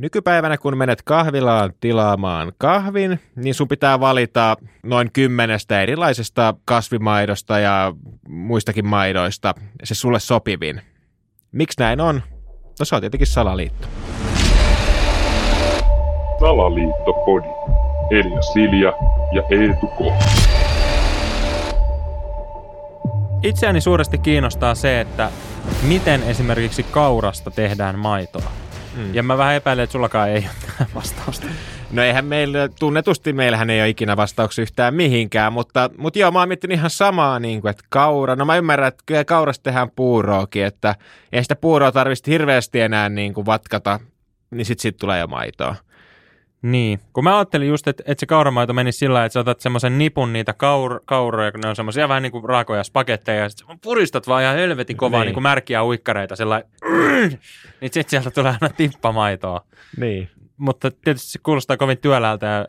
Nykypäivänä, kun menet kahvilaan tilaamaan kahvin, niin sun pitää valita noin kymmenestä erilaisesta kasvimaidosta ja muistakin maidoista se sulle sopivin. Miksi näin on? No se on tietenkin salaliitto. Salaliittopodi. Elia Silja ja Eetu K. Itseäni suuresti kiinnostaa se, että miten esimerkiksi kaurasta tehdään maitoa. Mm. Ja mä vähän epäilen, että sullakaan ei ole vastausta. No eihän meillä, tunnetusti meillähän ei ole ikinä vastauksia yhtään mihinkään, mutta, mutta joo, mä oon miettinyt ihan samaa, niin kuin, että kaura, no mä ymmärrän, että kyllä kaurasta tehdään puuroakin, että ei sitä puuroa tarvitse hirveästi enää niin kuin vatkata, niin sit tulee jo maitoa. Niin, kun mä ajattelin just, että, että se kauramaito meni sillä tavalla, että sä otat semmoisen nipun niitä kaur, kauroja, kun ne on semmoisia vähän niin kuin raakoja spaketteja, ja sitten puristat vaan ihan helvetin kovaa niin. niin kuin märkiä uikkareita, sellainen, niin sitten sieltä tulee aina tippamaitoa. Niin. Mutta tietysti se kuulostaa kovin työläältä, ja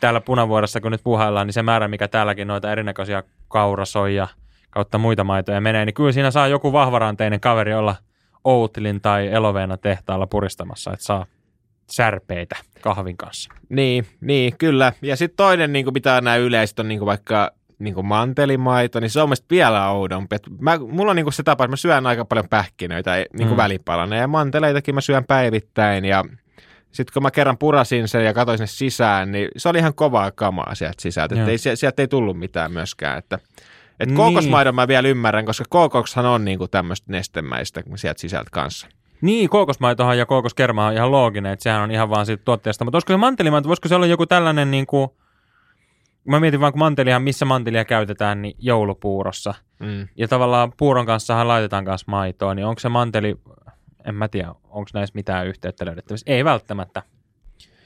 täällä punavuodessa, kun nyt puhaillaan, niin se määrä, mikä täälläkin noita erinäköisiä kaurasoja kautta muita maitoja menee, niin kyllä siinä saa joku vahvaranteinen kaveri olla Outlin tai Eloveena tehtaalla puristamassa, että saa särpeitä kahvin kanssa. Niin, niin kyllä. Ja sitten toinen, niin kuin mitä nämä yleiset on niin kuin vaikka niin kuin mantelimaito, niin se on mielestäni vielä oudompi. Et mä, mulla on niin kuin se tapa, että mä syön aika paljon pähkinöitä niin kuin mm. välipalana ja manteleitakin mä syön päivittäin ja sitten kun mä kerran purasin sen ja katsoin sinne sisään, niin se oli ihan kovaa kamaa sieltä sisältä. Että ei, sieltä ei tullut mitään myöskään. Että, et niin. kookosmaidon mä vielä ymmärrän, koska kookoshan on niinku tämmöistä nestemäistä sieltä sisältä kanssa. Niin, kookosmaitohan ja kookoskerma on ihan looginen, että sehän on ihan vaan siitä tuotteesta. Mutta olisiko se mantelimaito, voisiko se olla joku tällainen niin kuin, mä mietin vaan, kun mantelihan, missä mantelia käytetään, niin joulupuurossa. Mm. Ja tavallaan puuron kanssahan laitetaan kanssa maitoa, niin onko se manteli, en mä tiedä, onko näissä mitään yhteyttä löydettävissä? Ei välttämättä.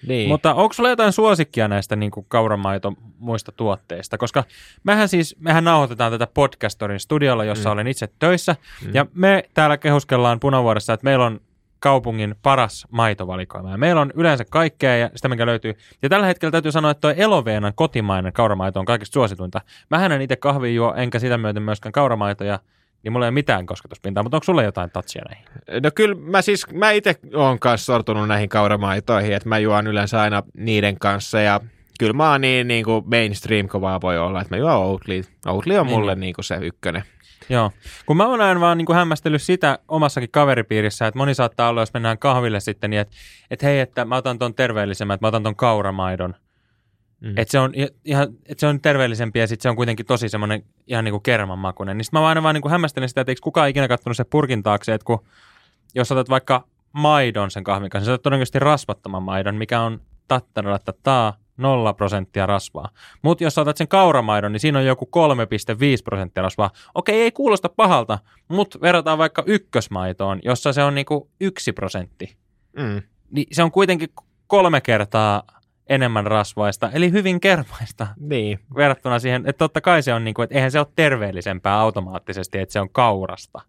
Niin. Mutta onko sulla jotain suosikkia näistä niin kuin kauramaito muista tuotteista? Koska mehän siis, mehän nauhoitetaan tätä podcastorin studiolla, jossa mm. olen itse töissä. Mm. Ja me täällä kehuskellaan punavuodessa, että meillä on kaupungin paras maitovalikoima. Ja meillä on yleensä kaikkea ja sitä, mikä löytyy. Ja tällä hetkellä täytyy sanoa, että tuo Eloveenan kotimainen kauramaito on kaikista suosituinta. Mähän en itse kahvi juo, enkä sitä myöten myöskään kauramaitoja niin mulla ei ole mitään kosketuspintaa, mutta onko sulla jotain tatsia näihin? No kyllä mä siis, mä itse olen kanssa sortunut näihin kauramaitoihin, että mä juon yleensä aina niiden kanssa ja kyllä mä oon niin, niin kuin mainstream kovaa voi olla, että mä juon Oatly. Oatly on niin, mulle niin. niin kuin se ykkönen. Joo, kun mä oon aina vaan niin kuin hämmästellyt sitä omassakin kaveripiirissä, että moni saattaa olla, jos mennään kahville sitten, niin että, että hei, että mä otan ton terveellisemmän, että mä otan ton kauramaidon – Mm. Että se, on, ihan, et se on terveellisempi ja sitten se on kuitenkin tosi semmoinen ihan niin kuin kerman makuinen. Niin sitten mä aina vaan niin kuin hämmästelen sitä, että eikö kukaan ikinä katsonut se purkin taakse, että kun jos otat vaikka maidon sen kahvin kanssa, niin otat todennäköisesti rasvattoman maidon, mikä on taa nolla prosenttia rasvaa. Mutta jos otat sen kauramaidon, niin siinä on joku 3,5 prosenttia rasvaa. Okei, ei kuulosta pahalta, mutta verrataan vaikka ykkösmaitoon, jossa se on niinku yksi prosentti. Mm. Niin se on kuitenkin kolme kertaa enemmän rasvaista, eli hyvin kermaista niin. verrattuna siihen, että totta kai se on niin kuin, että eihän se ole terveellisempää automaattisesti, että se on kaurasta.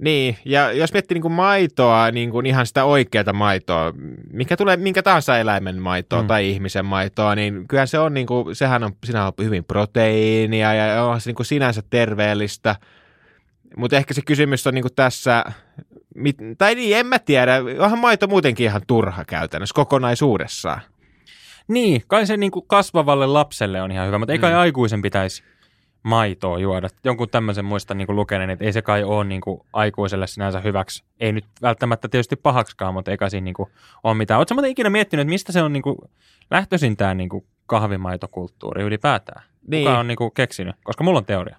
Niin, ja jos miettii niin kuin maitoa, niin kuin ihan sitä oikeata maitoa, mikä tulee minkä tahansa eläimen maitoa mm. tai ihmisen maitoa, niin kyllä se on, niin kuin, sehän on, siinä on hyvin proteiinia ja on se niin kuin sinänsä terveellistä. Mutta ehkä se kysymys on niin kuin tässä, mit, tai niin, en mä tiedä, onhan maito muutenkin ihan turha käytännössä kokonaisuudessaan. Niin, kai se niin kuin kasvavalle lapselle on ihan hyvä, mutta ei kai mm. aikuisen pitäisi maitoa juoda. Jonkun tämmöisen muista niin lukeneen, että ei se kai ole niin kuin aikuiselle sinänsä hyväksi. Ei nyt välttämättä tietysti pahaksikaan, mutta eikä siinä niin kuin ole mitään. Oletko ikinä miettinyt, että mistä se on niin kuin lähtöisin tämä niin kuin kahvimaitokulttuuri ylipäätään? Niin. Kuka on niin kuin keksinyt? Koska mulla on teoria.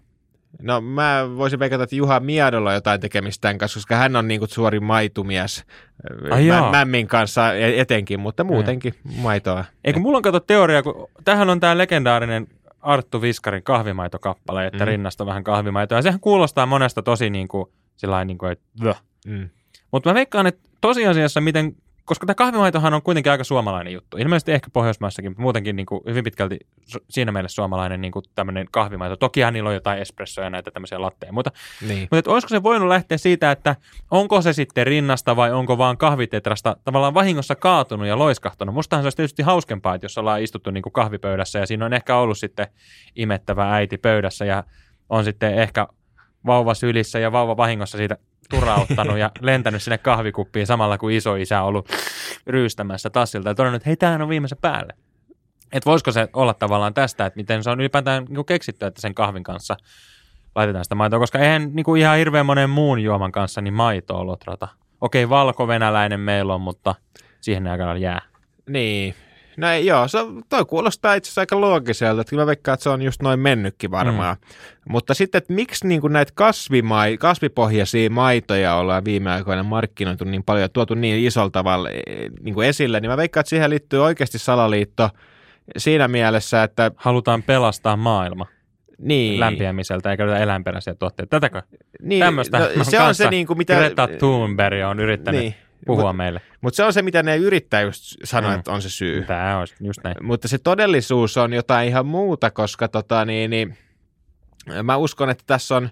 No mä voisin veikata, että Juha Miadolla on jotain tekemistä tämän kanssa, koska hän on niin kuin suori maitumies Ai mä, mämmin kanssa e- etenkin, mutta muutenkin ja. maitoa. Eikö mulla on kato teoria, kun tähän on tämä legendaarinen Arttu Viskarin kahvimaitokappale, että mm. rinnasta vähän kahvimaitoa. Ja sehän kuulostaa monesta tosi niin kuin, sillain, niin kuin, että mm. Mutta mä veikkaan, että tosiasiassa miten koska tämä kahvimaitohan on kuitenkin aika suomalainen juttu. Ilmeisesti ehkä Pohjoismaissakin, mutta muutenkin niin kuin hyvin pitkälti siinä mielessä suomalainen niin kuin tämmöinen kahvimaito. Tokihan niillä on jotain espressoja ja näitä tämmöisiä latteja. Mutta, niin. mutta että olisiko se voinut lähteä siitä, että onko se sitten rinnasta vai onko vaan kahvitetrasta tavallaan vahingossa kaatunut ja loiskahtanut. Mustahan se olisi tietysti hauskempaa, että jos ollaan istuttu niin kuin kahvipöydässä ja siinä on ehkä ollut sitten imettävä äiti pöydässä ja on sitten ehkä vauva sylissä ja vauva vahingossa siitä turauttanut ja lentänyt sinne kahvikuppiin samalla kuin iso isä on ollut ryystämässä tassilta ja todennut, että hei, tämähän on viimeisen päälle. Että voisiko se olla tavallaan tästä, että miten se on ylipäätään niin keksitty, että sen kahvin kanssa laitetaan sitä maitoa, koska eihän niin kuin ihan hirveän monen muun juoman kanssa niin maitoa lotrata. Okei, valko-venäläinen meillä on, mutta siihen ne aika jää. Niin. No ei, joo, se, toi kuulostaa itse asiassa aika loogiselta, että kyllä mä veikkaan, että se on just noin mennytkin varmaan. Mm. Mutta sitten, että miksi niin kuin näitä kasvimai, kasvipohjaisia maitoja ollaan viime aikoina markkinoitu niin paljon ja tuotu niin isolla tavalla eh, niin kuin esille, niin mä veikkaan, että siihen liittyy oikeasti salaliitto siinä mielessä, että... Halutaan pelastaa maailma niin. lämpiämiseltä eikä käytetä eläinperäisiä tuotteita. Tätäkö? Niin, Tämmöistä no, se on se, niin kuin, mitä... Greta Thunberg on yrittänyt niin. Puhua Mut- meille. Mutta se on se, mitä ne yrittää just sanoa, Mm. että on se syy. Tämä on just näin. Mutta se todellisuus on jotain ihan muuta, koska tota, niin, niin, mä uskon, että tässä on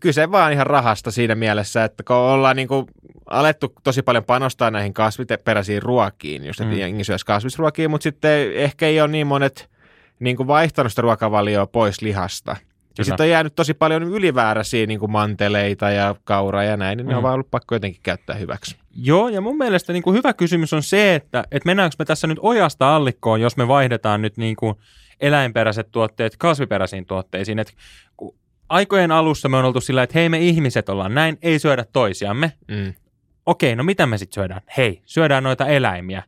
kyse vaan ihan rahasta siinä mielessä, että kun ollaan niin kuin alettu tosi paljon panostaa näihin kasviperäisiin ruokiin, just että Mm. mm. jengi syöisi kasvisruokia, mutta sitten ehkä ei ole niin monet niin kuin vaihtanut sitä ruokavalioa pois lihasta. Ja sitten on jäänyt tosi paljon ylivääräisiä niin kuin manteleita ja kauraa ja näin, niin mm. ne Mm. on vaan ollut pakko jotenkin käyttää hyväksi. Joo, ja mun mielestä niin kuin hyvä kysymys on se, että, että mennäänkö me tässä nyt ojasta allikkoon, jos me vaihdetaan nyt niin kuin eläinperäiset tuotteet kasviperäisiin tuotteisiin. Et aikojen alussa me on oltu sillä, että hei me ihmiset ollaan näin, ei syödä toisiamme. Mm. Okei, no mitä me sitten syödään? Hei, syödään noita eläimiä.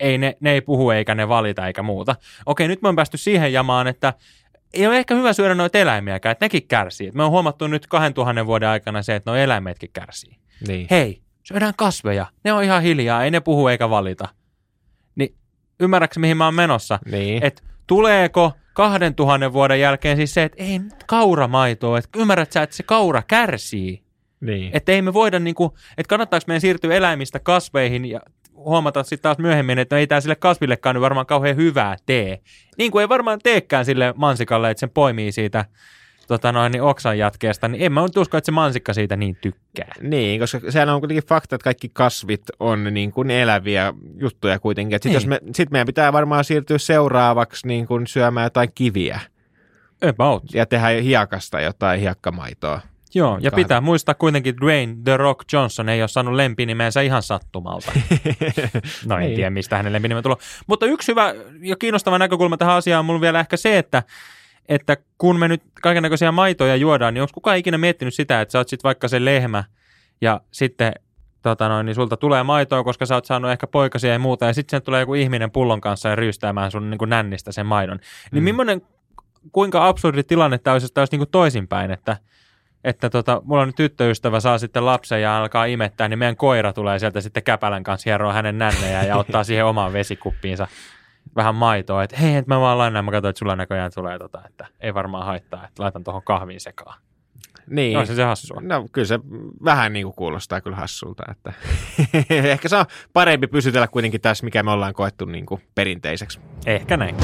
Ei ne, ne ei puhu eikä ne valita eikä muuta. Okei, nyt me on päästy siihen jamaan, että ei ole ehkä hyvä syödä noita eläimiäkään, että nekin kärsii. Et me on huomattu nyt 2000 vuoden aikana se, että nuo eläimetkin kärsii. Niin. Hei, syödään kasveja. Ne on ihan hiljaa, ei ne puhu eikä valita. Niin ymmärrätkö, mihin mä oon menossa? niin. Et tuleeko 2000 vuoden jälkeen siis se, että ei kauramaitoa, että ymmärrät sä, että se kaura kärsii. niin. Että ei me voida, niinku, että kannattaako meidän siirtyä eläimistä kasveihin ja huomata sitten taas myöhemmin, että no ei tämä sille kasvillekaan nyt varmaan kauhean hyvää tee. Niin kuin ei varmaan teekään sille mansikalle, että sen poimii siitä tota noin, niin oksan jatkeesta, niin en mä nyt usko, että se mansikka siitä niin tykkää. Niin, koska sehän on kuitenkin fakta, että kaikki kasvit on niin kuin eläviä juttuja kuitenkin. Sitten Niin. me, sit meidän pitää varmaan siirtyä seuraavaksi niin kuin syömään jotain kiviä About. ja tehdä hiekasta jotain hiekkamaitoa. Joo, ja Kahden. pitää muistaa kuitenkin Dwayne The Rock Johnson ei ole saanut lempinimeensä ihan sattumalta. No en Niin. tiedä, mistä hänen lempinimensä tulee. Mutta yksi hyvä ja kiinnostava näkökulma tähän asiaan on mulla vielä ehkä se, että, että kun me nyt kaikenlaisia maitoja juodaan, niin onko kukaan ikinä miettinyt sitä, että sä oot sit vaikka se lehmä ja sitten tota noin, niin sulta tulee maitoa, koska sä oot saanut ehkä poikasia ja muuta, ja sitten sen tulee joku ihminen pullon kanssa ja ryystäämään sun niin kuin nännistä sen maidon. Niin Mm. millainen, kuinka absurdi tilanne tämä olisi, jos tämä olisi niin kuin toisinpäin, että että tota, mulla on nyt tyttöystävä, saa sitten lapsen ja alkaa imettää, niin meidän koira tulee sieltä sitten käpälän kanssa hieroa hänen nännejä ja ottaa siihen omaan vesikuppiinsa vähän maitoa, että hei, et mä vaan lainaan, mä katsoin, että sulla näköjään tulee tota, että ei varmaan haittaa, että laitan tuohon kahviin sekaan. Niin. No se se hassua. No kyllä se vähän niin kuin kuulostaa kyllä hassulta. Että ehkä se on parempi pysytellä kuitenkin tässä, mikä me ollaan koettu niin kuin perinteiseksi. Ehkä näin.